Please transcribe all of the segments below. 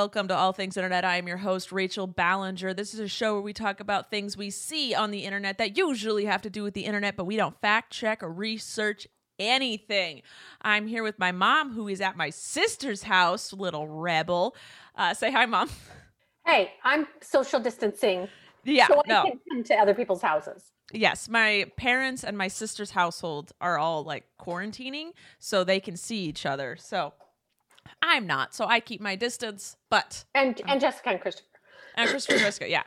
Welcome to All Things Internet. I am your host, Rachel Ballinger. This is a show where we talk about things we see on the internet that usually have to do with the internet, but we don't fact check or research anything. I'm here with my mom, who is at my sister's house, little rebel. Uh, say hi, mom. Hey, I'm social distancing. Yeah, so I no. can come to other people's houses. Yes, my parents and my sister's household are all like quarantining, so they can see each other. So I'm not, so I keep my distance, but And and Jessica and Christopher. and Christopher Driscoll, yeah.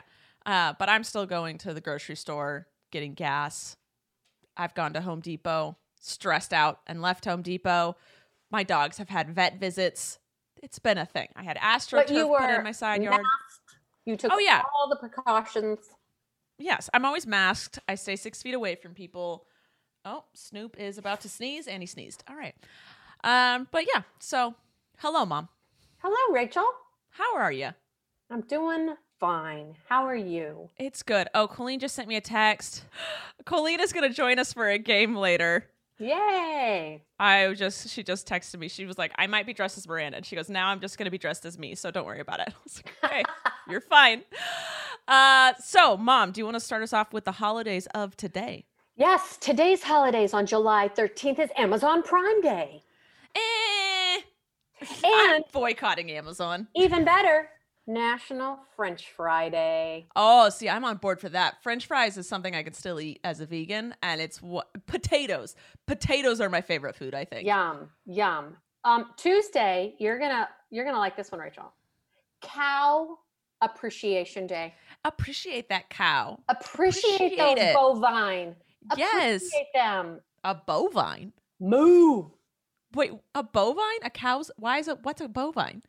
Uh, but I'm still going to the grocery store, getting gas. I've gone to Home Depot, stressed out, and left Home Depot. My dogs have had vet visits. It's been a thing. I had But you were put in my side yard. masked. You took Oh, yeah. all the precautions. Yes, I'm always masked. I stay six feet away from people. Oh, Snoop is about to sneeze, and he sneezed. All right. Um, but yeah. So, hello, mom. Hello, Rachel. How are you? I'm doing fine. How are you? It's good. Oh, Colleen just sent me a text. Colleen is gonna join us for a game later. Yay. I just she just texted me. She was like, I might be dressed as Miranda. And she goes, Now I'm just gonna be dressed as me, so don't worry about it. I was like, Okay, you're fine. Uh so mom, do you want to start us off with the holidays of today? Yes, today's holidays on July 13th is Amazon Prime Day. Eh. I'm And boycotting Amazon. even better, National French Fry Day. Oh, see, I'm on board for that. French fries is something I can still eat as a vegan, and it's what potatoes. Potatoes are my favorite food, I think. Yum, yum. Um, Tuesday, you're gonna you're gonna like this one, Rachel. Cow Appreciation Day. Appreciate that cow. Appreciate, Appreciate those it. bovine. Yes. Appreciate them. A bovine. Moo. Wait, a bovine? A cow's? Why is it? What's a bovine?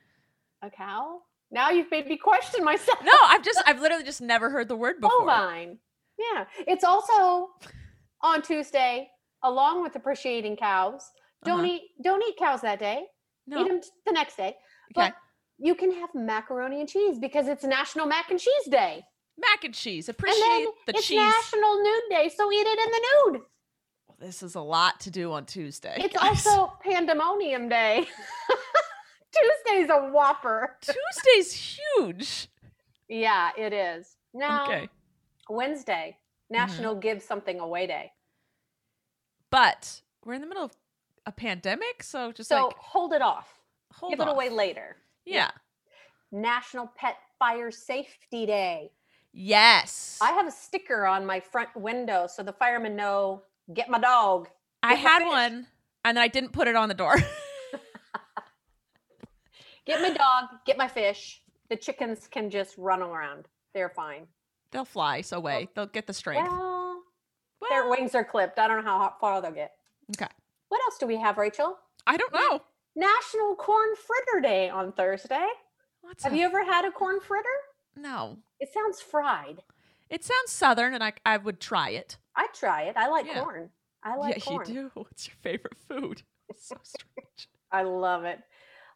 A cow? Now you've made me question myself. No, I've just, I've literally just never heard the word before. bovine. Yeah. It's also on Tuesday, along with appreciating cows. Don't Uh-huh. eat don't eat cows that day. No. Eat them the next day. Okay. But you can have macaroni and cheese because it's National Mac and Cheese Day. Mac and cheese. And Appreciate then the it's cheese. It's National Nude Day, so eat it in the nude. This is a lot to do on Tuesday. It's guys. also Pandemonium Day. Tuesday's a whopper. Tuesday's huge. Yeah, it is. Now, Okay. Wednesday, National mm-hmm. Give Something Away Day. But we're in the middle of a pandemic, so just So like hold it off. hold Give it away later. Yeah. National Pet Fire Safety Day. Yes. I have a sticker on my front window so the firemen know get my dog. I Get my had fish. one and then I didn't put it on the door. Get my dog, get my fish. The chickens can just run around. They're fine. They'll fly so away. They'll get the strength. Well, their wings are clipped. I don't know how far they'll get. okay. What else do we have, Rachel? I don't know. National Corn Fritter Day on Thursday. What's Have a- you ever had a corn fritter? No. It sounds fried. It sounds southern and I I would try it. I try it. I like Yeah. corn. I like yeah, corn. you do. What's your favorite food? It's so strange. I love it.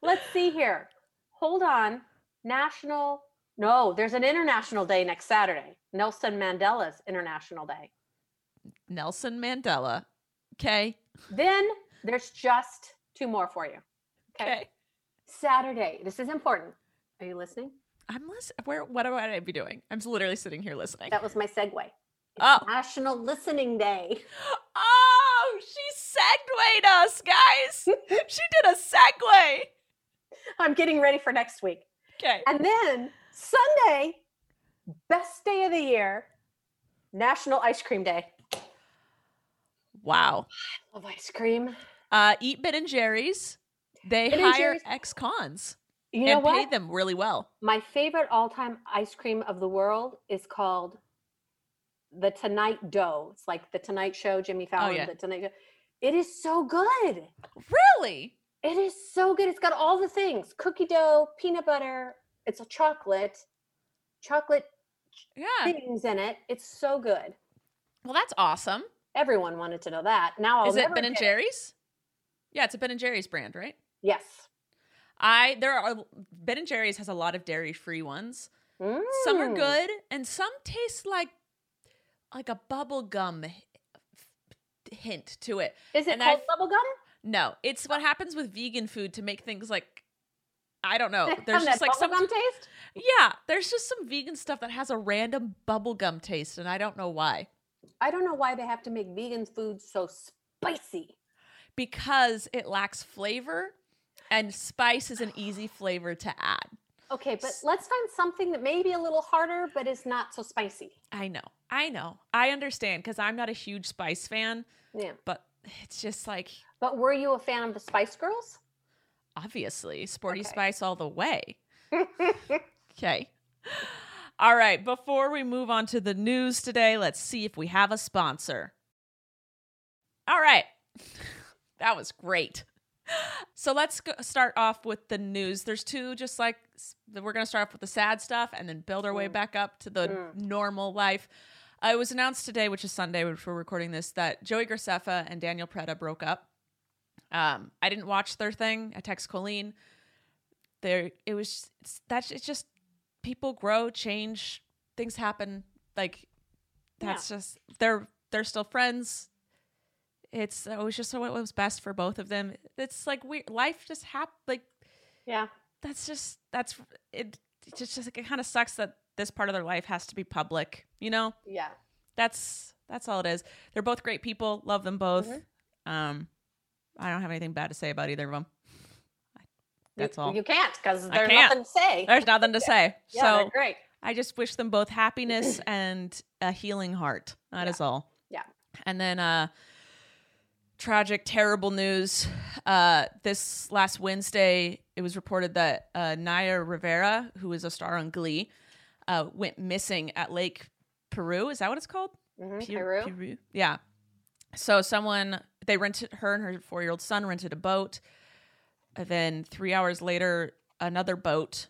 Let's see here. Hold on. National No, there's an international day next Saturday. Nelson Mandela's International Day. Nelson Mandela. Okay. Then there's just two more for you. Okay. Saturday. This is important. Are you listening? I'm listening. Where? What would I be doing? I'm literally sitting here listening. That was my segue. Oh. National Listening Day. Oh, she segued us, guys. she did a segue. I'm getting ready for next week. Okay. And then Sunday, best day of the year, National Ice Cream Day. Wow. I love ice cream. Uh, eat Ben and Jerry's. They Ben hire ex-cons You know and pay them really well. My favorite all-time ice cream of the world is called the Tonight Dough. It's like the Tonight Show, Jimmy Fallon, Oh, yeah. the Tonight Show. It is so good. Really? It is so good. It's got all the things: cookie dough, peanut butter. It's a chocolate, chocolate Yeah. things in it. It's so good. Well, that's awesome. Everyone wanted to know that. Now I'll Is it Ben and Jerry's? Yeah, it's a Ben and Jerry's brand, right? Yes. I there are Ben and Jerry's has a lot of dairy-free ones. Some are Mm. good, and some taste like like a bubble gum hint to it. Is it And called bubble gum? No, it's what happens with vegan food to make things like I don't know. There's just like some taste. yeah. There's just some vegan stuff that has a random bubblegum taste, and I don't know why. I don't know why they have to make vegan food so spicy. Because it lacks flavor, and spice is an easy flavor to add. Okay, but let's find something that may be a little harder, but is not so spicy. I know, I know, I understand because I'm not a huge spice fan, Yeah. but it's just like But were you a fan of the Spice Girls? obviously sporty Okay. spice all the way. Okay. All right. Before we move on to the news today, let's see if we have a sponsor. All right. That was great. So let's go start off with the news. There's two, just like we're going to start off with the sad stuff and then build our way Mm. back up to the Mm. normal life. Uh, it was announced today, which is Sunday, which we're recording this, that Joey Graceffa and Daniel Preda broke up. Um, I didn't watch their thing. I text Colleen. There, it was it's, that's it's just people grow, change, things happen. Like that's just they're they're still friends. It's it was just what was best for both of them. It's like we life just hap like Yeah. that's just that's it. It just, just like, it kind of sucks that this part of their life has to be public. You know, Yeah. that's that's all it is. They're both great people. Love them both. Mhm. Um, I don't have anything bad to say about either of them. You- That's all. You can't because there's can't. nothing to say. There's nothing to say. yeah, so they're great. I just wish them both happiness and a healing heart. That is Yeah. all. Yeah. And then uh tragic, terrible news. Uh this last Wednesday, it was reported that uh Naya Rivera, who is a star on Glee, uh went missing at Lake Piru. Is that what it's called? Mhm, Pu- Piru. Yeah. So someone they rented her and her four year old son rented a boat. And then three hours later, another boat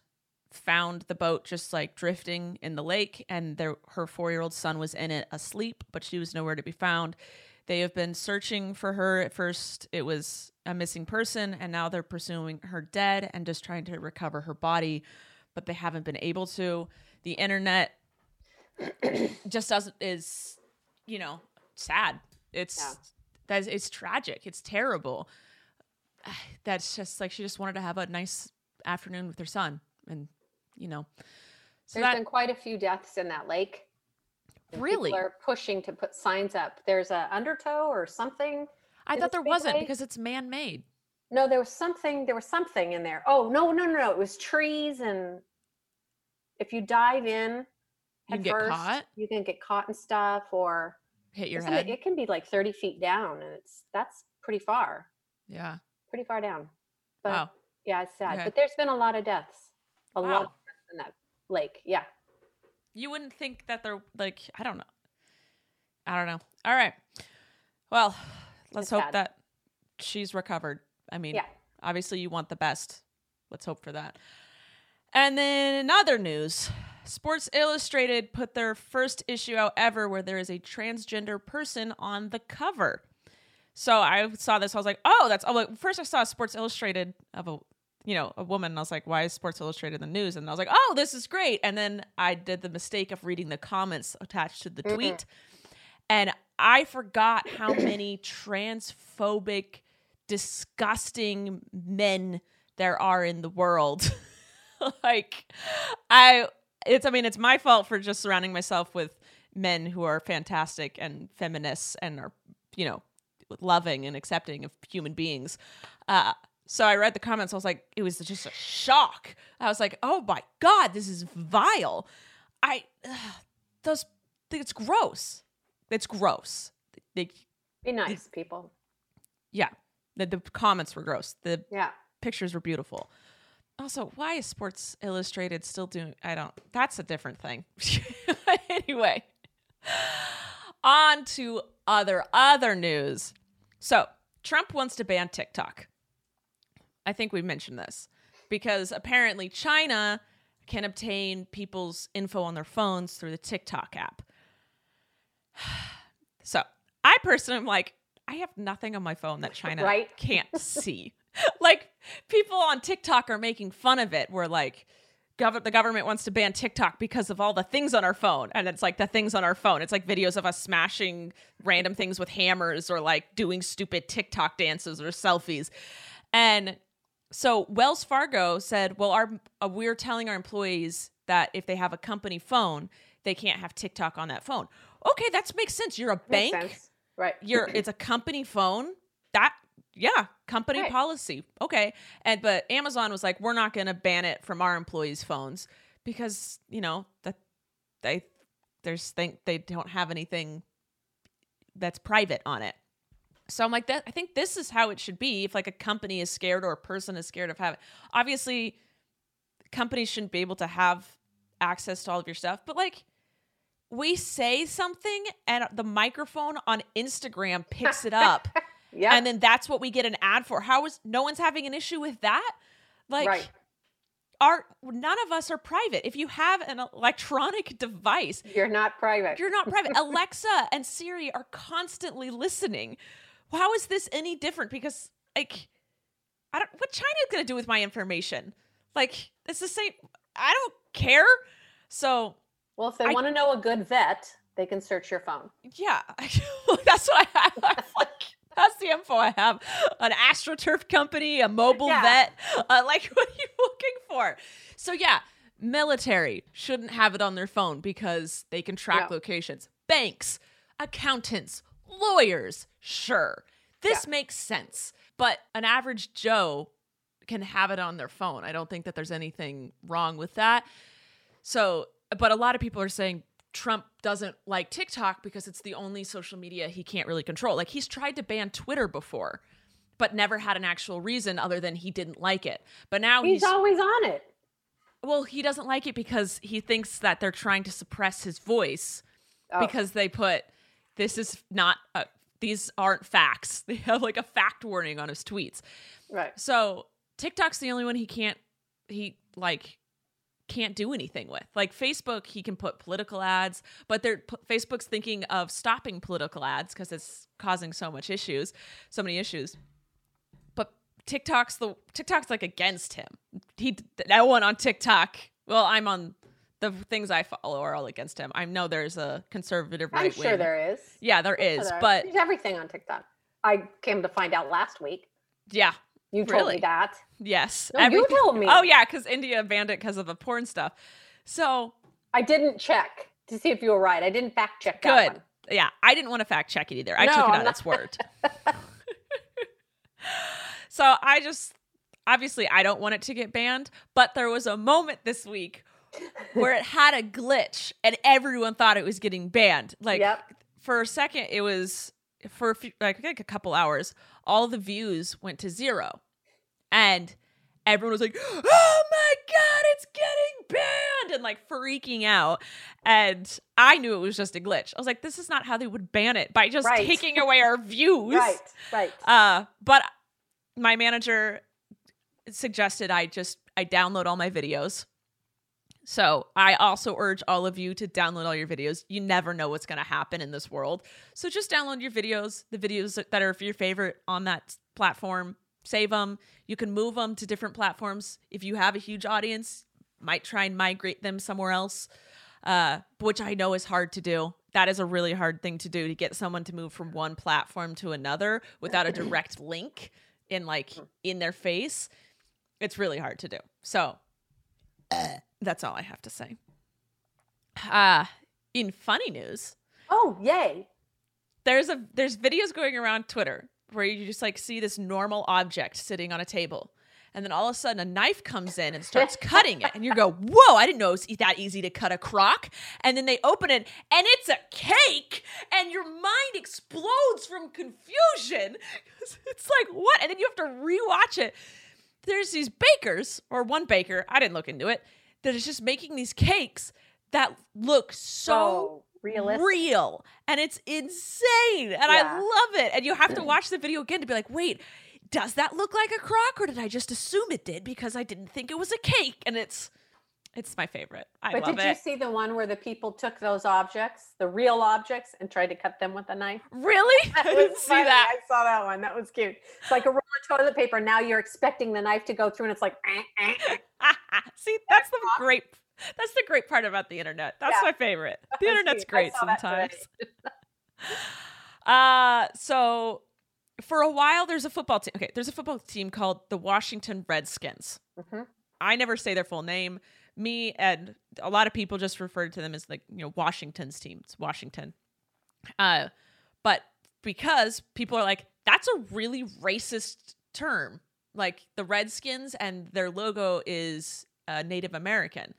found the boat just like drifting in the lake, and their her four year old son was in it asleep, but she was nowhere to be found. They have been searching for her. At first, it was a missing person, and now they're pursuing her dead and just trying to recover her body, but they haven't been able to. The internet just doesn't is, you know, sad. It's Yeah. that's it's tragic. It's terrible. That's just like she just wanted to have a nice afternoon with her son, and you know, so There's that been quite a few deaths in that lake. Really? People are pushing to put signs up. There's a undertow or something. I thought there wasn't lake? because it's man made. No, there was something. There was something in there. Oh no, no, no, no! It was trees, and if you dive in, You can get first, caught, You can get caught and stuff, or hit your head. It can be like thirty feet down, and it's that's pretty far, yeah. pretty far down. But Wow. yeah, it's sad. Okay. But there's been a lot of deaths, a lot Wow. of deaths in that lake. Yeah, You wouldn't think that they're like I don't know. I don't know. All right. Well, let's It's hope that she's recovered. I mean, Yeah. obviously you want the best. Let's hope for that. And then in other news, Sports Illustrated put their first issue out ever where there is a transgender person on the cover. So I saw this, I was like, oh, that's oh, like, first I saw Sports Illustrated of a you know, a woman. And I was like, why is Sports Illustrated in the news? And I was like, oh, this is great. And then I did the mistake of reading the comments attached to the tweet. And I forgot how many transphobic, disgusting men there are in the world. like, I, it's, I mean, it's my fault for just surrounding myself with men who are fantastic and feminists and are, you know, loving and accepting of human beings. Uh, so I read the comments. I was like, it was just a shock. I was like, oh my god, this is vile. I ugh, those it's gross. It's gross. They, Be nice, people. yeah, the, the comments were gross. The Yeah. pictures were beautiful. Also, why is Sports Illustrated still doing? I don't. That's a different thing. anyway, on to other other news. So Trump wants to ban TikTok. I think we mentioned this because apparently China can obtain people's info on their phones through the TikTok app. So I personally am like, I have nothing on my phone that China Right. can't see. like people on TikTok are making fun of it. Where like, gov- the government wants to ban TikTok because of all the things on our phone, and it's like the things on our phone. It's like videos of us smashing random things with hammers, or like doing stupid TikTok dances or selfies, and so Wells Fargo said, "Well, our uh, we're telling our employees that if they have a company phone, they can't have TikTok on that phone." Okay, that makes sense. You're a bank. Right. you're it's a company phone that yeah company Right. policy okay and but amazon was like we're not going to ban it from our employees phones because you know that they there's think they don't have anything that's private on it so i'm like that i think this is how it should be if like a company is scared or a person is scared of having obviously companies shouldn't be able to have access to all of your stuff but like we say something and the microphone on Instagram picks it up Yeah. and then that's what we get an ad for. How is no one's having an issue with that? Like right. our none of us are private. If you have an electronic device, You're not private. you're not private. Alexa and Siri are constantly listening. How is this any different? Because like I don't what China's gonna do with my information? Like it's the same I don't care. So well, if they want to know a good vet, they can search your phone. Yeah, that's what I have. Like, that's the info I have. An AstroTurf company, a mobile Yeah. vet. Uh, like, what are you looking for? So yeah, military shouldn't have it on their phone because they can track No. locations. Banks, accountants, lawyers, sure, this Yeah. makes sense. But an average Joe can have it on their phone. I don't think that there's anything wrong with that. So, but a lot of people are saying Trump doesn't like TikTok because it's the only social media he can't really control. Like he's tried to ban Twitter before, but never had an actual reason other than he didn't like it. But now He's he's, always on it. well, he doesn't like it because he thinks that they're trying to suppress his voice Oh. because they put this is not a, these aren't facts. They have like a fact warning on his tweets. Right. So TikTok's the only one he can't he like can't do anything with. Like Facebook, he can put political ads, but they're p- Facebook's thinking of stopping political ads because it's causing so much issues, so many issues. But TikTok's the TikTok's like against him. He no one on TikTok. Well, I'm on the things I follow are all against him. I know there's a conservative right I'm sure there is. Yeah, there is, sure there but there's everything on TikTok. I came to find out last week. yeah, You told Really? me that. yes. No, you told me. Oh yeah, because India banned it because of the porn stuff. So I didn't check to see if you were right. I didn't fact check that good. Yeah, I didn't want to fact check it either. I No, took it I'm on its word. so I just obviously I don't want it to get banned, but there was a moment this week where it had a glitch and everyone thought it was getting banned. Like Yep. for a second it was for a few, like, like a couple hours all the views went to zero and everyone was like oh my god it's getting banned and like freaking out and i knew it was just a glitch i was like this is not how they would ban it by just Right. taking away our views Right. Right. uh but my manager suggested i just i download all my videos so I also urge all of you to download all your videos. You never know what's going to happen in this world. So just download your videos, the videos that are your favorite on that platform. save them. You can move them to different platforms. If you have a huge audience, might try and migrate them somewhere else, uh, which I know is hard to do. That is a really hard thing to do to get someone to move from one platform to another without a direct link in like in their face. It's really hard to do. So that's all I have to say. Uh in funny news, Oh, yay. there's a there's videos going around Twitter where you just like see this normal object sitting on a table. And then all of a sudden, a knife comes in and starts cutting it, and you go, "Whoa! I didn't know it was that easy to cut a crock." And then they open it, and it's a cake, and your mind explodes from confusion. It's like what? And then you have to rewatch it. There's these bakers, or one baker. I didn't look into it. That is just making these cakes that look so So realistic. real and it's insane and i love it. And you have to watch the video again to be like wait does that look like a crock or did i just assume it did because i didn't think it was a cake? And it's it's my favorite i But did you see the one where the people took those objects, the real objects, and tried to cut them with a knife? really i didn't see funny. that I saw that one. That was cute. It's like a roll of toilet paper. Now you're expecting the knife to go through, and it's like, eh, eh, eh. see that's the great that's the great part about the internet that's Yeah. my favorite the internet's. Great sometimes. Uh so for a while there's a football team. Okay, there's a football team called the Washington Redskins. Mhm. I never say their full name. Me and a lot of people just refer to them as like, you know, Washington's team. It's Washington. Uh but because people are like that's a really racist term. Like the Redskins and their logo is uh, Native American.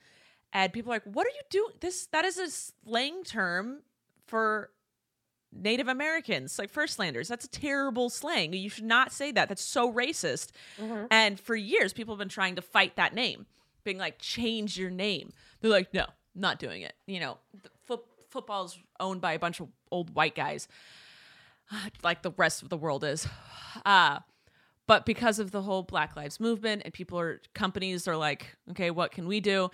And people are like, "What are you doing? This that is a slang term for Native Americans, like first landers. That's a terrible slang. You should not say that. That's so racist. Mhm. And for years, people have been trying to fight that name, being like, change your name. They're like, no, not doing it. You know, foot, football's owned by a bunch of old white guys, like the rest of the world is. Uh, but because of the whole Black Lives movement and people are, companies are like, okay, what can we do?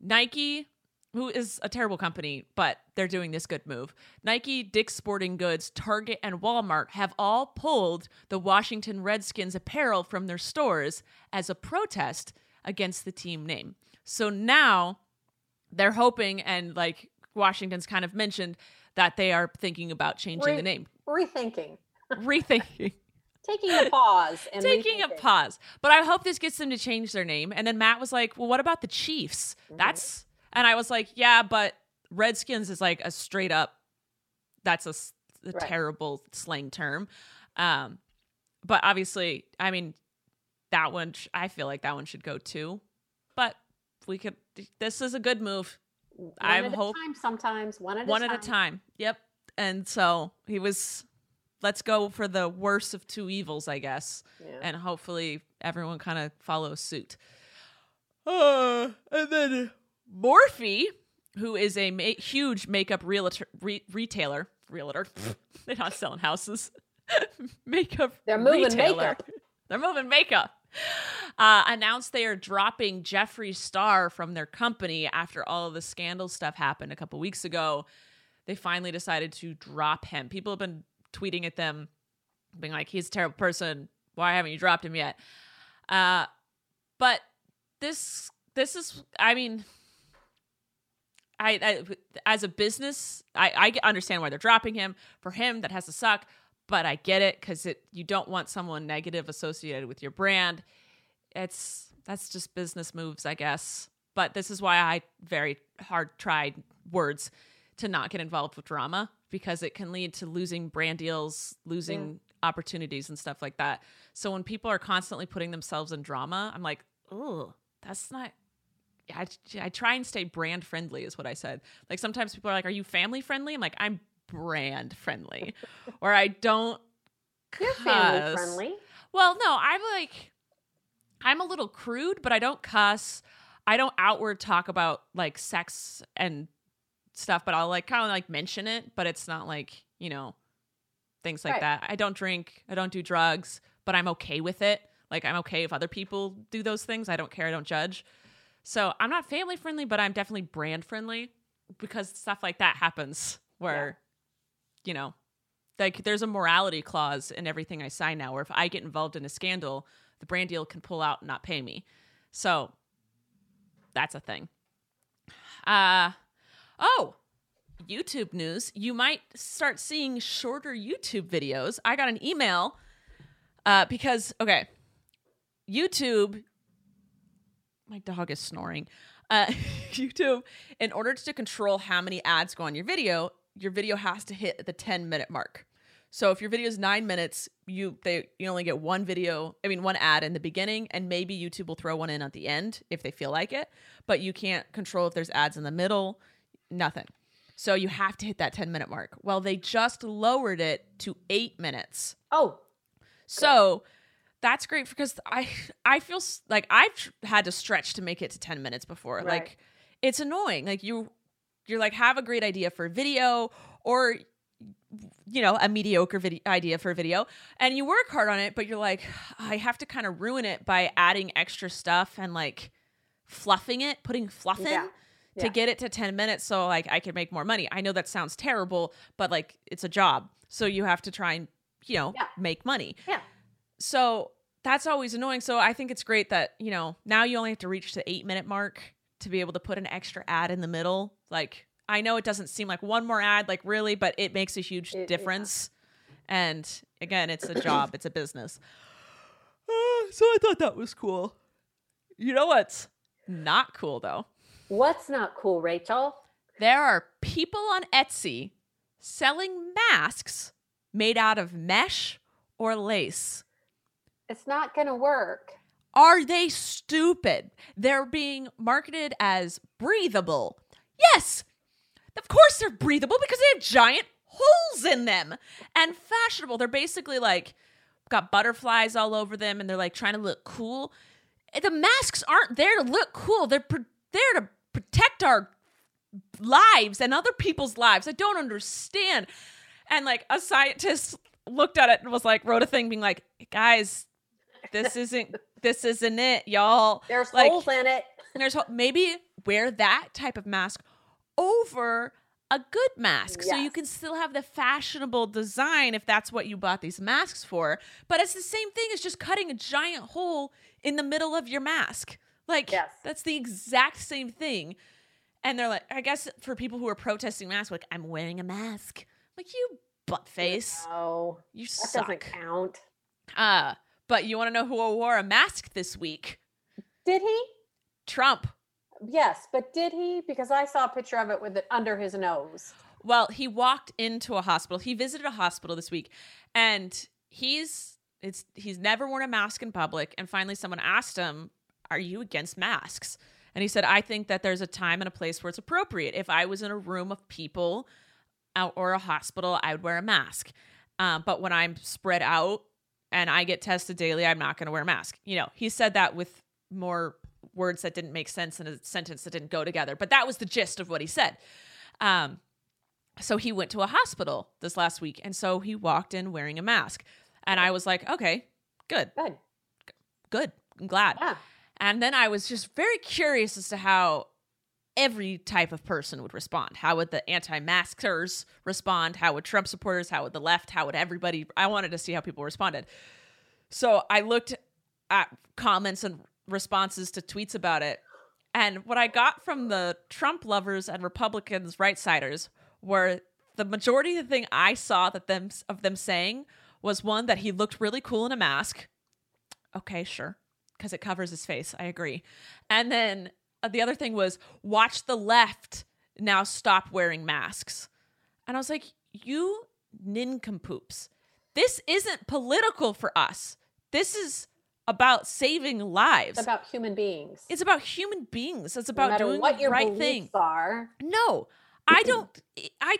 Nike, who is a terrible company, but they're doing this good move. Nike, Dick's Sporting Goods, Target, and Walmart have all pulled the Washington Redskins apparel from their stores as a protest against the team name. So now they're hoping, and like Washington's kind of mentioned, that they are thinking about changing Re- the name, Rethinking, rethinking taking a pause, and taking a pause. But I hope this gets them to change their name. And then Matt was like, "Well, what about the Chiefs? Mm-hmm. That's." And I was like, "Yeah, but Redskins is like a straight up. That's a Right. terrible slang term." Um, but obviously, I mean, that one. sh- I feel like that one should go too. But we could. This is a good move. One I at a hope- time. Sometimes one at one a at time. a time. Yep. And so he was. Let's go for the worst of two evils, I guess Yeah. and hopefully everyone kind of follows suit. Uh, and then Morphe, who is a ma- huge makeup realtor, re- retailer, realtor, they're not selling houses, makeup. They're moving retailer. makeup. They're moving makeup. Uh, announced they are dropping Jeffree Star from their company after all of the scandal stuff happened a couple weeks ago. They finally decided to drop him. People have been tweeting at them, being like, "He's a terrible person. Why haven't you dropped him yet?" Uh, but this this is, I mean, I, I as a business, I I understand why they're dropping him. For him, that has to suck, but I get it because it you don't want someone negative associated with your brand. It's that's just business moves, I guess. But this is why I very hard tried words to not get involved with drama because it can lead to losing brand deals, losing opportunities and stuff like that. So when people are constantly putting themselves in drama, I'm like, oh, that's not. I, I try and stay brand friendly, is what I said. Like sometimes people are like, "Are you family friendly?" I'm like, "I'm brand friendly," or I don't. You're family friendly. Well, no, I'm like, I'm a little crude, but I don't cuss. I don't outward talk about like sex and stuff, but I'll like kind of like mention it, but it's not like, you know, things like Right. that. I don't drink, I don't do drugs, but I'm okay with it. Like, I'm okay if other people do those things. I don't care, I don't judge. So I'm not family friendly, but I'm definitely brand friendly because stuff like that happens where, you know, like there's a morality clause in everything I sign now where if I get involved in a scandal, the brand deal can pull out and not pay me. So that's a thing. Uh oh, YouTube news. You might start seeing shorter YouTube videos. I got an email uh because okay, YouTube my dog is snoring. Uh YouTube in order to control how many ads go on your video, your video has to hit the 10 minute mark. So if your video is 9 minutes, you they you only get one video, I mean one ad in the beginning and maybe YouTube will throw one in at the end if they feel like it, but you can't control if there's ads in the middle, nothing. So you have to hit that 10 minute mark. Well, they just lowered it to 8 minutes. Oh, So that's great because I I feel like I've had to stretch to make it to 10 minutes before. Right. Like it's annoying. Like you you're like have a great idea for a video or you know, a mediocre video idea for a video and you work hard on it, but you're like I have to kind of ruin it by adding extra stuff and like fluffing it, putting fluff in Yeah. to Yeah. get it to 10 minutes so like I can make more money. I know that sounds terrible, but like it's a job. So you have to try and, you know, Yeah. make money yeah. so that's always annoying. So I think it's great that, you know, now you only have to reach the eight minute mark to be able to put an extra ad in the middle. Like, I know it doesn't seem like one more ad, like really, but it makes a huge It- yeah. difference. And again, it's a job, it's a business. Uh, so I thought that was cool. You know what's not cool though? What's not cool, Rachel? There are people on Etsy selling masks made out of mesh or lace. It's not going to work. Are they stupid? They're being marketed as breathable. Yes, of course they're breathable because they have giant holes in them and fashionable. They're basically like got butterflies all over them and they're like trying to look cool. The masks aren't there to look cool. They're pr- there to protect our lives and other people's lives. I don't understand. And like a scientist looked at it and was like, wrote a thing being like, guys, this isn't this isn't it, y'all. There's Like- holes in it. There's maybe wear that type of mask over a good mask so you can still have the fashionable design if that's what you bought these masks for but it's the same thing as just cutting a giant hole in the middle of your mask like Yes. that's the exact same thing and they're like i guess for people who are protesting masks like i'm wearing a mask like you butt face No, you that suck doesn't count. uh but you want to know who wore a mask this week Did he? trump Yes, but did he? Because I saw a picture of it with it under his nose. Well, he walked into a hospital. He visited a hospital this week, and he's it's he's never worn a mask in public. And finally, someone asked him, "Are you against masks?" And he said, "I think that there's a time and a place where it's appropriate. If I was in a room of people out or a hospital, I would wear a mask. Um, but when I'm spread out and I get tested daily, I'm not going to wear a mask." You know, he said that with more words that didn't make sense in a sentence that didn't go together, but that was the gist of what he said. Um, so he went to a hospital this last week, and so he walked in wearing a mask, and I was like, okay, good, Good. good, I'm glad. Yeah. And then I was just very curious as to how every type of person would respond. How would the anti-maskers respond? How would Trump supporters? How would the left? How would everybody? I wanted to see how people responded. So I looked at comments and responses to tweets about it. And what I got from the Trump lovers and Republicans right siders were the majority of the thing I saw that them of them saying was one that he looked really cool in a mask. Okay, sure. Because it covers his face. I agree. And then Uh, the other thing was watch the left now stop wearing masks. And I was like, you nincompoops. This isn't political for us. This is about saving lives. It's about human beings. it's about human beings. It's about matter doing what the your right thing. are. No, I don't. I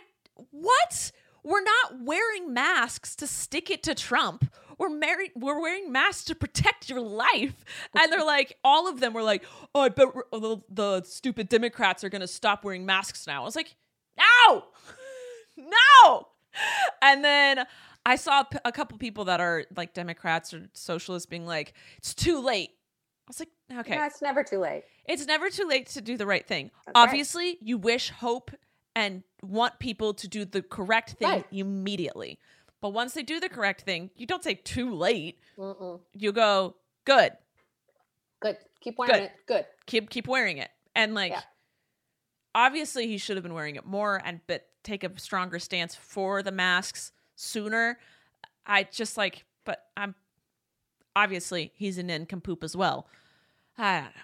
what? We're not wearing masks to stick it to Trump. We're married. We're wearing masks to protect your life. And they're like, all of them were like, oh, I bet the, the stupid Democrats are gonna stop wearing masks now. I was like, no, no. And then I saw a couple people that are like Democrats or socialists being like, it's too late. I was like, okay. No, it's never too late. It's never too late to do the right thing. Right. Obviously, you wish, hope, and want people to do the correct thing Right. immediately. But once they do the correct thing, you don't say too late. Mm-mm. You go, good. Good. Keep wearing Good. it. Good. Keep keep wearing it. And like Yeah. obviously he should have been wearing it more and but take a stronger stance for the masks sooner. I just like but I'm obviously he's an nincompoop as well. I don't know.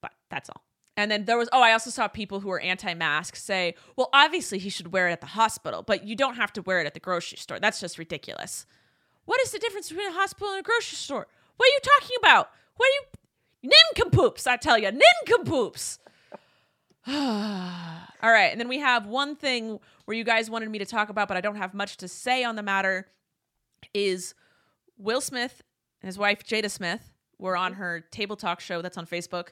But that's all. And then there was oh, I also saw people who were anti-mask say, "Well, obviously he should wear it at the hospital, but you don't have to wear it at the grocery store. That's just ridiculous." What is the difference between a hospital and a grocery store? What are you talking about? What are you nincompoops, I tell you, nincompoops. All right, and then we have one thing where you guys wanted me to talk about, but I don't have much to say on the matter. Is Will Smith and his wife Jada Smith were on mm-hmm. her table talk show that's on Facebook,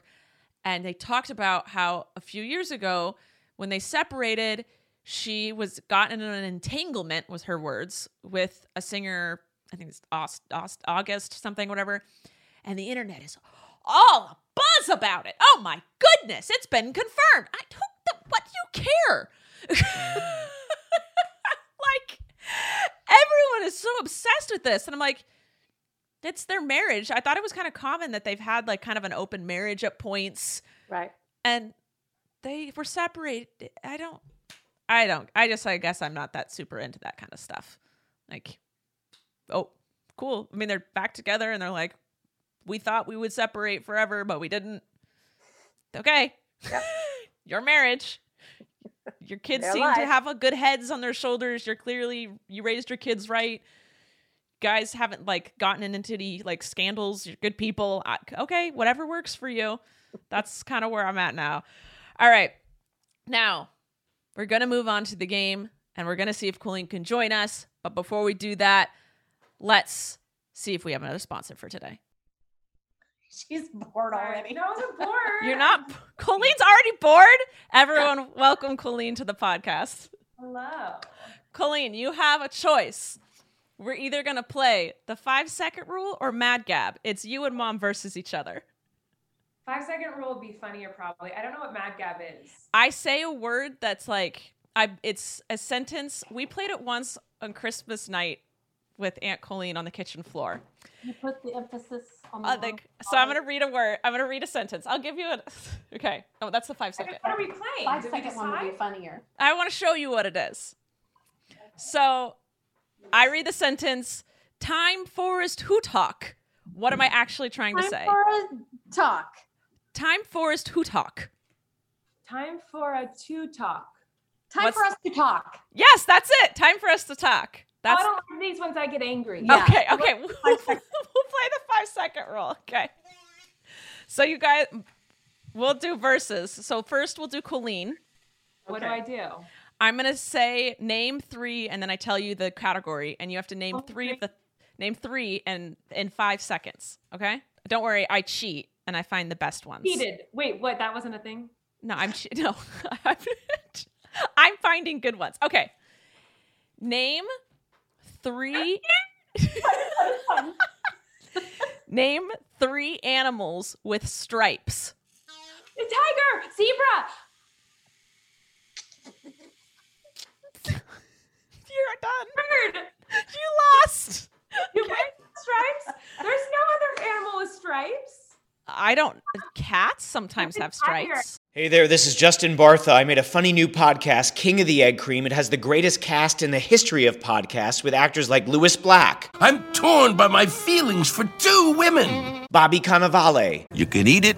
and they talked about how a few years ago when they separated, she was gotten in an entanglement, was her words, with a singer. I think it's August something, whatever. And the internet is all a buzz about it. Oh my goodness, it's been confirmed. I don't. What do you care? Mm. like everyone is so obsessed with this, and I'm like, it's their marriage. I thought it was kind of common that they've had like kind of an open marriage at points, Right. and they were separated. I don't. I don't. I just. I guess I'm not that super into that kind of stuff. Like, oh, cool. I mean, they're back together, and they're like, we thought we would separate forever, but we didn't. Okay. Yep. Your marriage. Your kids seem to have a good heads on their shoulders. You're clearly you raised your kids right. Guys haven't like gotten into any like scandals. You're good people. I, okay, whatever works for you. That's kind of where I'm at now. All right. Now, we're going to move on to the game and we're going to see if Colleen can join us. But before we do that, let's see if we have another sponsor for today. She's bored already. No, I wasn't bored. You're not, Colleen's already bored. Everyone, welcome Colleen to the podcast. Hello. Colleen, you have a choice. We're either going to play the five second rule or Mad Gab. It's you and mom versus each other. Five second rule would be funnier, probably. I don't know what Mad Gab is. I say a word that's like I it's a sentence. We played it once on Christmas night with Aunt Colleen on the kitchen floor. You put the emphasis on the Uh, wrong like, so I'm gonna read a word. I'm gonna read a sentence. I'll give you a. Okay. Oh, that's the five second. Okay, second. what are we playing? Five Did second one would be funnier. I want to show you what it is. So, I read the sentence. Time Forest Who Talk. What am I actually trying to say? for a talk. Time Forest Who Talk. Time for a to talk. Time What's- for us to talk. Yes, that's it. Time for us to talk. That's oh, I don't like these ones. I get angry. Yeah. okay. Okay, we'll, we'll play the five second rule. Okay. So you guys, we'll do verses. So first we'll do Colleen. What Okay. do I do? I'm gonna say name three, and then I tell you the category, and you have to name three of the name three and in five seconds. Okay. Don't worry, I cheat and I find the best ones. Heated. Wait, what? That wasn't a thing? No, I'm che- no. I'm, I'm finding good ones. Okay. Name three. Name three animals with stripes. A tiger! Zebra! You're done. Bird! You lost. You like stripes? There's no other animal with stripes. I don't. Cats sometimes have stripes. Hey there, this is Justin Bartha. I made a funny new podcast, King of the Egg Cream. It has the greatest cast in the history of podcasts with actors like Lewis Black, I'm torn by my feelings for two women. Bobby Cannavale, You can eat it,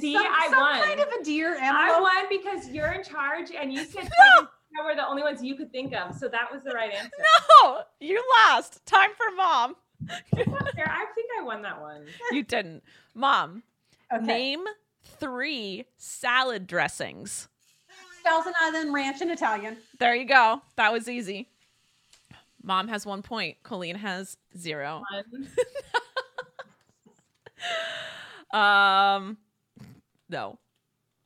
See, some, I some won. kind of a deer animal. I animal. won because you're in charge and you said no. that were the only ones you could think of, so that was the right answer. No, you lost. Time for mom. I think I won that one. You didn't. Mom, Okay. name three salad dressings. Thousand Island Ranch and Italian. There you go. That was easy. Mom has one point. Colleen has zero. One. Um, no,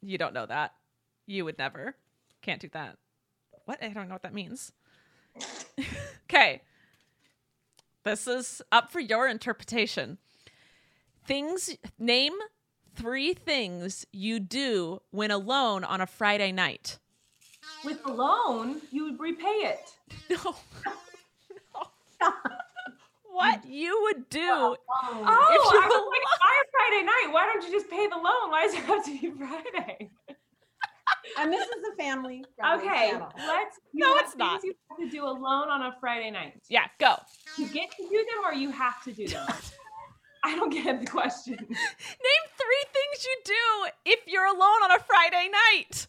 you don't know that. You would never. Can't do that. What? I don't know what that means. okay. This is up for your interpretation. Things, name three things you do when alone on a Friday night. With a loan, you would repay it. No. no. What you would do Oh, If I you're was like, why Friday night? Why don't you just pay the loan? Why does it have to be Friday? And this is a family. Okay, channel. let's. No, it's not. You have to do alone on a Friday night. Yeah, go. You get to do them, or you have to do them. I don't get the question. Name three things you do if you're alone on a Friday night.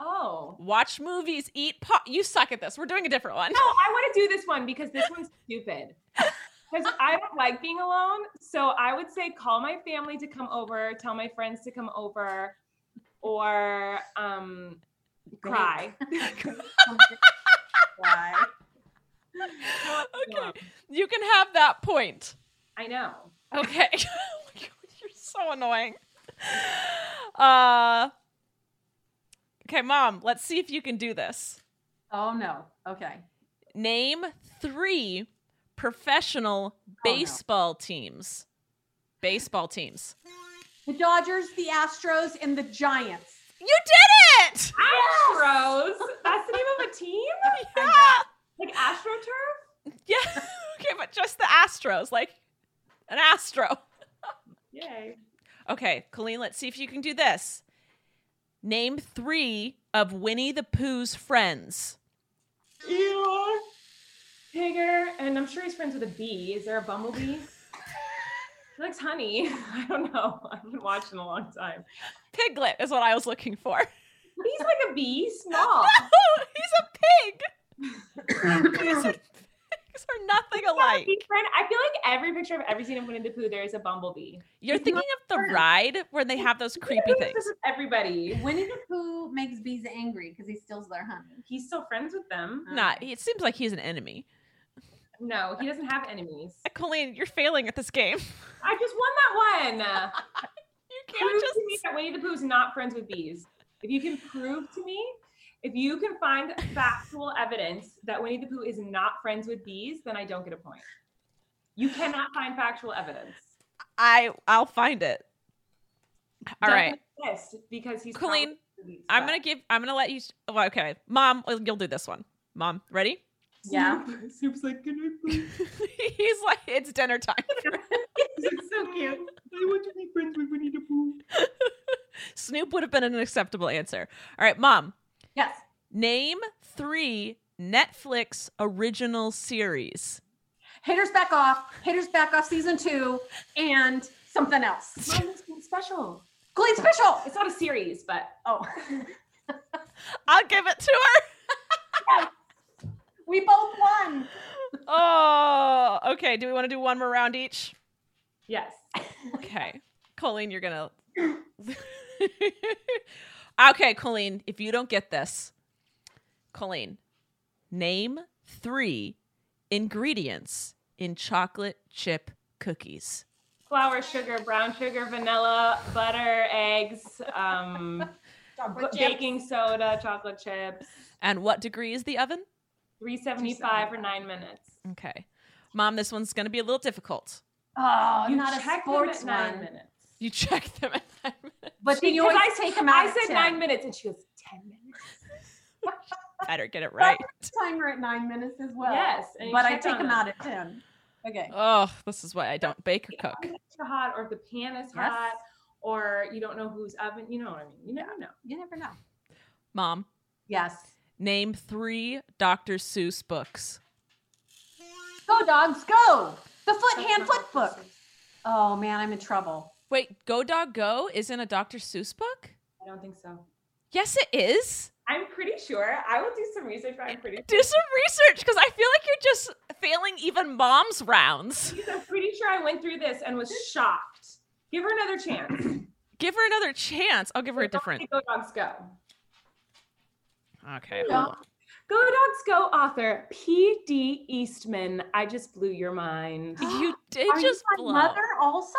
Oh. Watch movies, eat pot. You suck at this. We're doing a different one. No, I want to do this one because this one's stupid. Because I don't like being alone. So I would say call my family to come over, tell my friends to come over, or um, cry. Why? Okay. You can have that point. I know. Okay. You're so annoying. Uh Okay, mom, let's see if you can do this. Oh no. Okay. Name 3 professional oh, baseball teams. Baseball teams. The Dodgers, the Astros, and the Giants. You did it! Astros. That's the name of a team? Yeah. Like AstroTurf? Yeah. okay, but just the Astros, like an Astro. Yay. Okay, Colleen, let's see if you can do this. Name three of Winnie the Pooh's friends. Eeyore, Tigger, and I'm sure he's friends with a bee. Is there a bumblebee? He likes honey. I don't know. I haven't watched in a long time. Piglet is what I was looking for. He's like a bee, small. No, he's a pig. These are- pigs are nothing alike. Bee friend. I feel like every picture I've ever seen of Winnie the Pooh, there is a bumblebee. You're thinking of the ride where they have those creepy This things. is everybody. Winnie the Pooh makes bees angry because he steals their honey. He's still friends with them. Not. It seems like he's an enemy. No, he doesn't have enemies. Colleen, you're failing at this game. I just won that one. You prove can't just. to me that Winnie the Pooh is not friends with bees. If you can prove to me, if you can find factual evidence that Winnie the Pooh is not friends with bees, then I don't get a point. You cannot find factual evidence. I I'll find it. All right. Because he's Colleen, bees, I'm gonna give. I'm gonna let you. well, Okay, mom, you'll do this one. Mom, ready? Yeah. Snoop's like, can I please? He's like, it's dinner time. He's so cute. I want to be friends with Winnie the Pooh. Snoop would have been an acceptable answer. All right, mom, Yes. name three Netflix original series. Haters back off. Haters back off season two, and something else. Mom, it's special. Glee special. It's not a series, but Oh, I'll give it to her. We both won. Oh, okay. Do we want to do one more round each? yes. Okay. Colleen, you're gonna. okay, Colleen, if you don't get this, Colleen, name three ingredients in chocolate chip cookies. Flour, sugar, brown sugar, vanilla, butter, eggs, um, Chocolate b- chips. baking soda, chocolate chips. And what degree is the oven? 375 for nine minutes. Okay. Mom, this one's gonna be a little difficult. Oh, You not a check them sports at nine minutes. You check them at nine minutes. But then you Because always I, take them out. I said 10. nine minutes, and she goes, 10 minutes. Better get it right. Timer at nine minutes as well. Yes, but I take them them. out at ten. Okay. Oh, this is why I don't bake or cook. it's hot, or if the pan is Yes. hot, or you don't know whose oven, you know what I mean. You never know. You never know. Mom, Yes. Name three Dr. Seuss books. Go dogs, go! The foot hand foot book. Oh man, I'm in trouble. Wait, Go Dog Go isn't a Dr. Seuss book? I don't think so. Yes, it is. I'm pretty sure. I will do some research, but I'm pretty Do some research because I feel like you're just failing even mom's rounds. I'm pretty sure I went through this and was shocked. Give her another chance. Give her another chance. I'll give her a different. Go dogs go. Okay. Go. hold. Go Dogs Go author P.D. Eastman. I just blew your mind. You did Are you just my blow. mother also?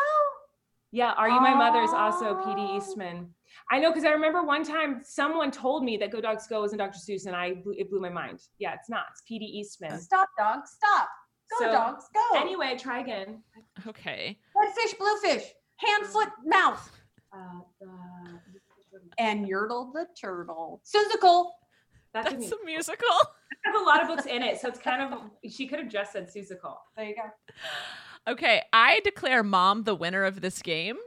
Yeah, Are You My Mother is also P.D. Eastman. I know because I remember one time someone told me that Go Dogs Go wasn't Dr. Seuss, and I blew, it blew my mind. Yeah, it's not. It's P.D. Eastman. Stop, dog. Stop. Go, So, dogs. Go. Anyway, try again. Okay. Red fish, blue fish, hand, foot, mouth, Uh, the, and Yertle the turtle. Seussical. That That's didn't. a musical. I have a lot of books in it, so it's kind of. She could have just said Seussical. There you go. Okay, I declare mom the winner of this game,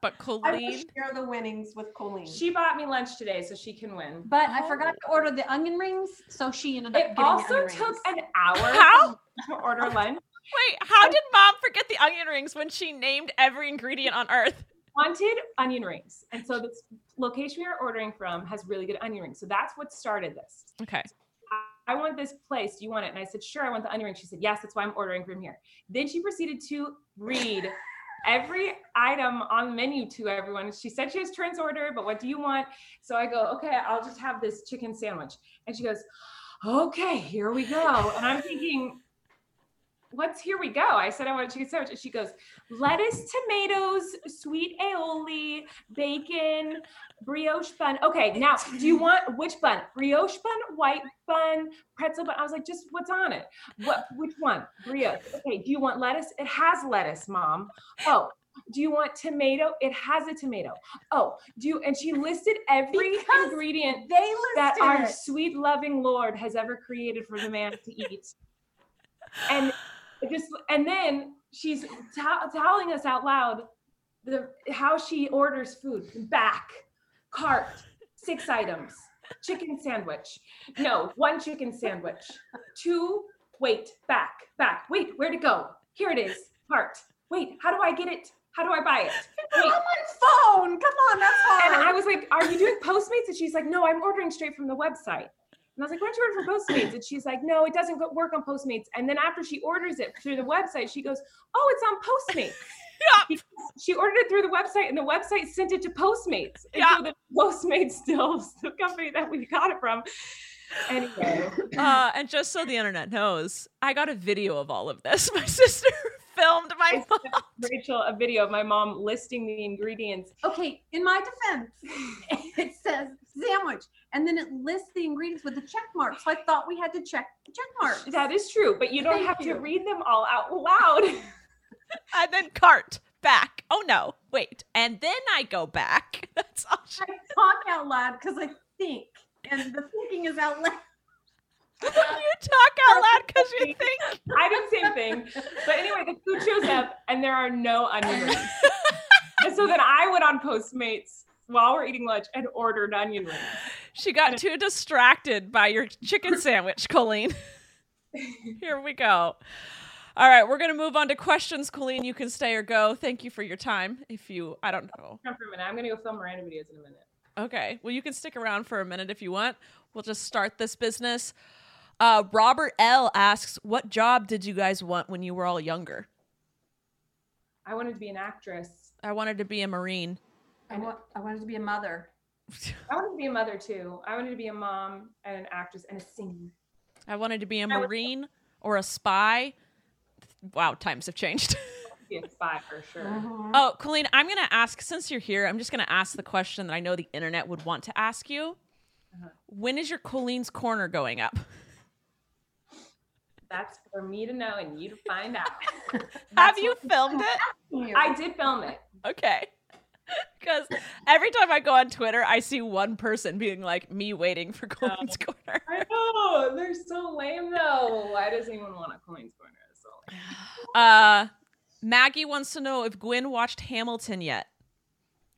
but I Colleen. share the winnings with Colleen. She bought me lunch today, so she can win. but I oh. forgot to order the onion rings, so she ended up It getting also onion took rings. an hour How? to order lunch. Wait, how did mom forget the onion rings when she named every ingredient on earth? wanted onion rings. And so this location we are ordering from has really good onion rings. So that's what started this. Okay. I want this place. Do you want it? And I said, sure, I want the onion rings. She said, yes, that's why I'm ordering from here. Then she proceeded to read every item on the menu to everyone. She said she has trans order, but what do you want? So I go, okay, I'll just have this chicken sandwich. And she goes, okay, here we go. And I'm thinking, what's here we go? I said I want a chicken sandwich. And she goes, lettuce, tomatoes, sweet aioli, bacon, brioche bun. Okay, now do you want which bun? Brioche bun, white bun, pretzel bun? I was like, just what's on it? What which one? Brioche. Okay, do you want lettuce? It has lettuce, mom. Oh, do you want tomato? It has a tomato. Oh, do you and she listed every Because ingredient that our it. sweet loving Lord has ever created for the man to eat. And just and then she's t- telling us out loud the how she orders food back cart six items chicken sandwich no one chicken sandwich two wait back back wait where'd it go here it is cart wait how do i get it how do i buy it I'm Wait, on my phone. Come on, that's hard. and I was like, Are you doing Postmates? And she's like, No, I'm ordering straight from the website. And I was like, Why don't you order for Postmates? And she's like, No, it doesn't work on Postmates. And then after she orders it through the website, she goes, Oh, it's on Postmates. Because She ordered it through the website, and the website sent it to Postmates. And Yeah. so the Postmates still is the company that we got it from. Anyway, Uh, and just so the internet knows, I got a video of all of this. My sister filmed my mom. Rachel a video of my mom listing the ingredients. okay, in my defense, it says sandwich, and then it lists the ingredients with the check mark. So I thought we had to check the check marks. That is true, but you don't Thank have you. to read them all out loud. and then cart back. Oh no, wait. And then I go back. That's all she- I talk out loud because I think, and the thinking is out loud. you talk out loud because you think. I did the same thing. But anyway, the food shows up and there are no onion rings. and so then I went on Postmates while we're eating lunch and ordered onion rings. She got too distracted by your chicken sandwich, Colleen. Here we go. All right, we're going to move on to questions. Colleen, you can stay or go. Thank you for your time. If you, I don't know. Come for a minute. I'm gonna go film Miranda videos in a minute. Okay. Well, you can stick around for a minute if you want. We'll just start this business. Uh, Robert L asks, "What job did you guys want when you were all younger?" I wanted to be an actress. I wanted to be a marine. I want. I wanted to be a mother. I wanted to be a mother too. I wanted to be a mom and an actress and a singer. I wanted to be a I was- marine or a spy. Wow, times have changed. Be a spy for sure. Uh-huh. oh, Colleen, I'm going to ask since you're here, I'm just going to ask the question that I know the internet would want to ask you. Uh-huh. When is your Colleen's Corner going up? That's for me to know and you to find out. Have you filmed it? I did film it. Okay. Because every time I go on Twitter, I see one person being like, me waiting for Colleen's Corner. I know. They're so lame though. Why does anyone want a Colleen's Corner? So. Uh, Maggie wants to know if Gwen watched Hamilton yet.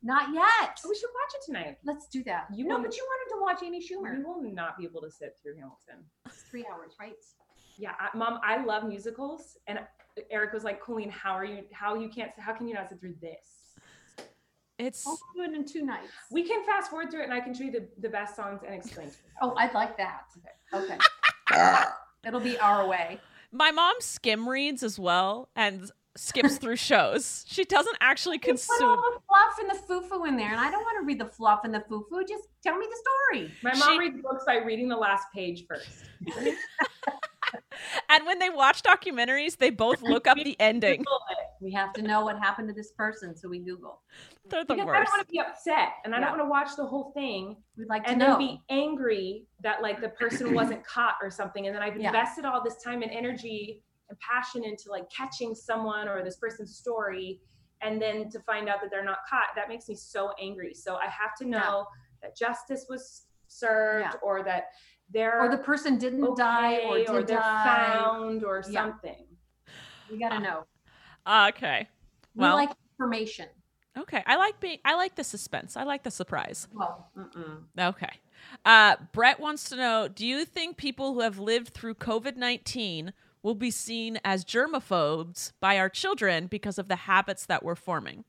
Not yet. We should watch it tonight. Let's do that. You no, will- but you wanted to watch Amy Schumer. You will not be able to sit through Hamilton. It's three hours, right? Yeah, I, mom, I love musicals, and Eric was like, "Colleen, how are you? How you can't? How can you not sit through this?" It's I'll do it in two nights. We can fast forward through it and I can show you the, the best songs and explain to you. Oh, I'd like that. Okay. It'll be our way. my mom skim reads as well and skips through shows. She doesn't actually consume. You put all consume. the fluff and the foo-foo in there, and I don't want to read the fluff and the foo-foo. Just tell me the story. My mom She- reads books by reading the last page first. And when they watch documentaries, they both look up the ending. We have to know what happened to this person, so we Google. They're the Because I don't want to be upset and I Yeah. don't want to watch the whole thing We'd like to and know. then be angry that like the person wasn't caught or something. And then I've Yeah. invested all this time and energy and passion into like catching someone or this person's story. And then to find out that they're not caught, that makes me so angry. So I have to know that justice was served Yeah. or that they're or the person didn't die or okay, did or they're die. found or Yeah. something. We gotta know. Okay. We like information. okay. I like being. I like the suspense. I like the surprise. Well, mm-mm. Okay. Uh, Brett wants to know: Do you think people who have lived through COVID nineteen will be seen as germaphobes by our children because of the habits that we're forming?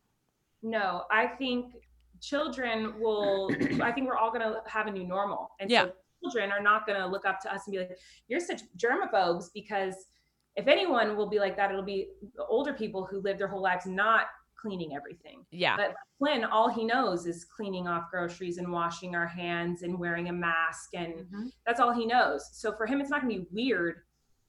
No, I think children will. I think we're all going to have a new normal, and Yeah. so children are not going to look up to us and be like, "You're such germaphobes," because if anyone will be like that, it'll be the older people who live their whole lives not cleaning everything. Yeah. But Flynn, all he knows is cleaning off groceries and washing our hands and wearing a mask, and Mhm. that's all he knows. So for him, it's not going to be weird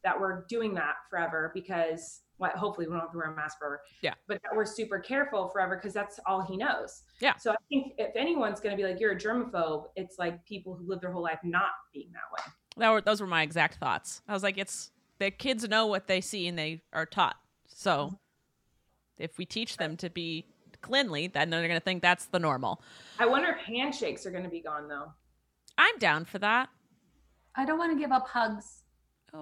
that we're doing that forever because well, hopefully we don't have to wear a mask forever. Yeah. But that we're super careful forever because that's all he knows. Yeah. So I think if anyone's going to be like, you're a germaphobe, it's like people who live their whole life not being that way. That were, those were my exact thoughts. I was like, it's the kids know what they see and they are taught. So mm-hmm. if we teach them to be cleanly, then they're going to think that's the normal. I wonder if handshakes are going to be gone though. I'm down for that. I don't want to give up hugs.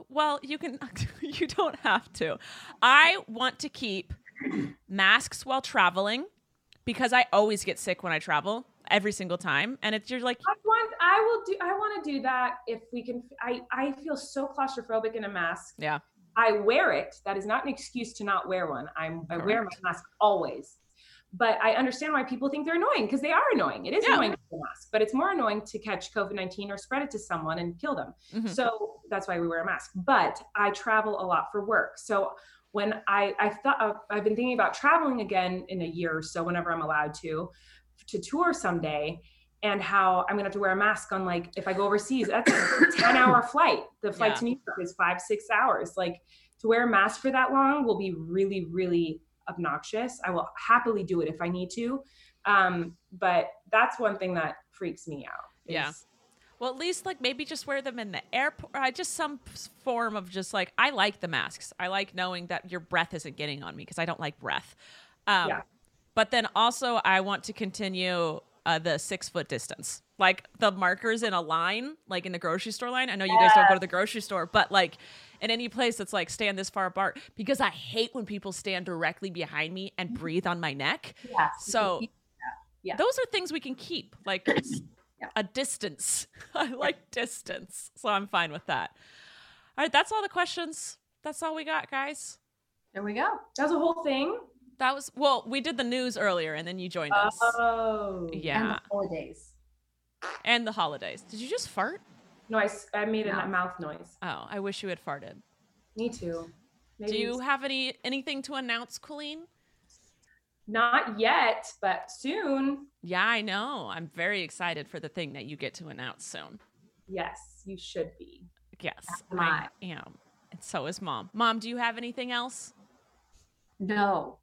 Well, you can you don't have to. I want to keep masks while traveling because I always get sick when I travel every single time and it's you're like I want, I will do, I want to do that if we can. I, I feel so claustrophobic in a mask. yeah. I wear it. That is not an excuse to not wear one. I'm, I wear my mask always. But I understand why people think they're annoying because they are annoying. It is Yeah. annoying to wear a mask, but it's more annoying to catch COVID 19 or spread it to someone and kill them. Mhm. So that's why we wear a mask. But I travel a lot for work. So when I, I thought, uh, I've been thinking about traveling again in a year or so, whenever I'm allowed to, to tour someday and how I'm gonna have to wear a mask on like if I go overseas. That's a 10 hour flight. The flight Yeah. to New York is five, six hours. Like to wear a mask for that long will be really, really obnoxious. I will happily do it if I need to. Um, but that's one thing that freaks me out. Yeah. Well, at least like maybe just wear them in the airport. Uh, just some form of just like I like the masks. I like knowing that your breath isn't getting on me because I don't like breath. Um, Yeah. But then also I want to continue uh, the six foot distance, like the markers in a line, like in the grocery store line. I know you guys don't go to the grocery store, but like in any place that's like stand this far apart because I hate when people stand directly behind me and breathe on my neck. Yeah. So Yeah. those are things we can keep, like a distance. I like distance, so I'm fine with that. All right, that's all the questions. That's all we got, guys. There we go. That was a whole thing. That was well, we did the news earlier, and then you joined us. Oh. Yeah, the holidays. And the holidays. Did you just fart? No, I, I made a mouth noise. Oh, I wish you had farted. Me too. Maybe Do you it's- have any anything to announce, Colleen? Not yet, but soon. Yeah, I know. I'm very excited for the thing that you get to announce soon. Yes, you should be. Yes, I am. And so is mom. Mom, do you have anything else? No.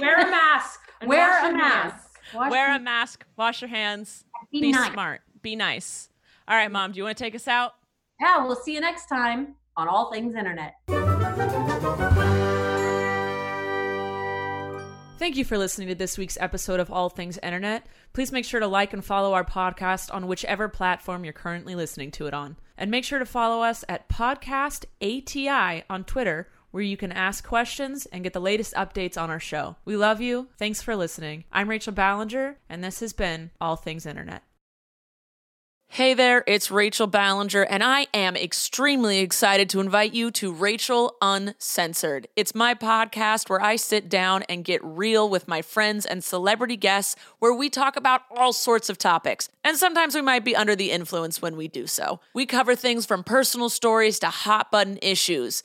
Wear a mask. Wear a your mask. Wash Wear a mask, wash your hands, Be be nice. smart, be nice. All right, mom, do you want to take us out? Yeah, we'll see you next time on All Things Internet. Thank you for listening to this week's episode of All Things Internet. Please make sure to like and follow our podcast on whichever platform you're currently listening to it on. And make sure to follow us at Podcast ATI on Twitter, where you can ask questions and get the latest updates on our show. We love you. Thanks for listening. I'm Rachel Ballinger, and this has been All Things Internet. Hey there, it's Rachel Ballinger, and I am extremely excited to invite you to Rachel Uncensored. It's my podcast where I sit down and get real with my friends and celebrity guests, where we talk about all sorts of topics. And sometimes we might be under the influence when we do so. We cover things from personal stories to hot button issues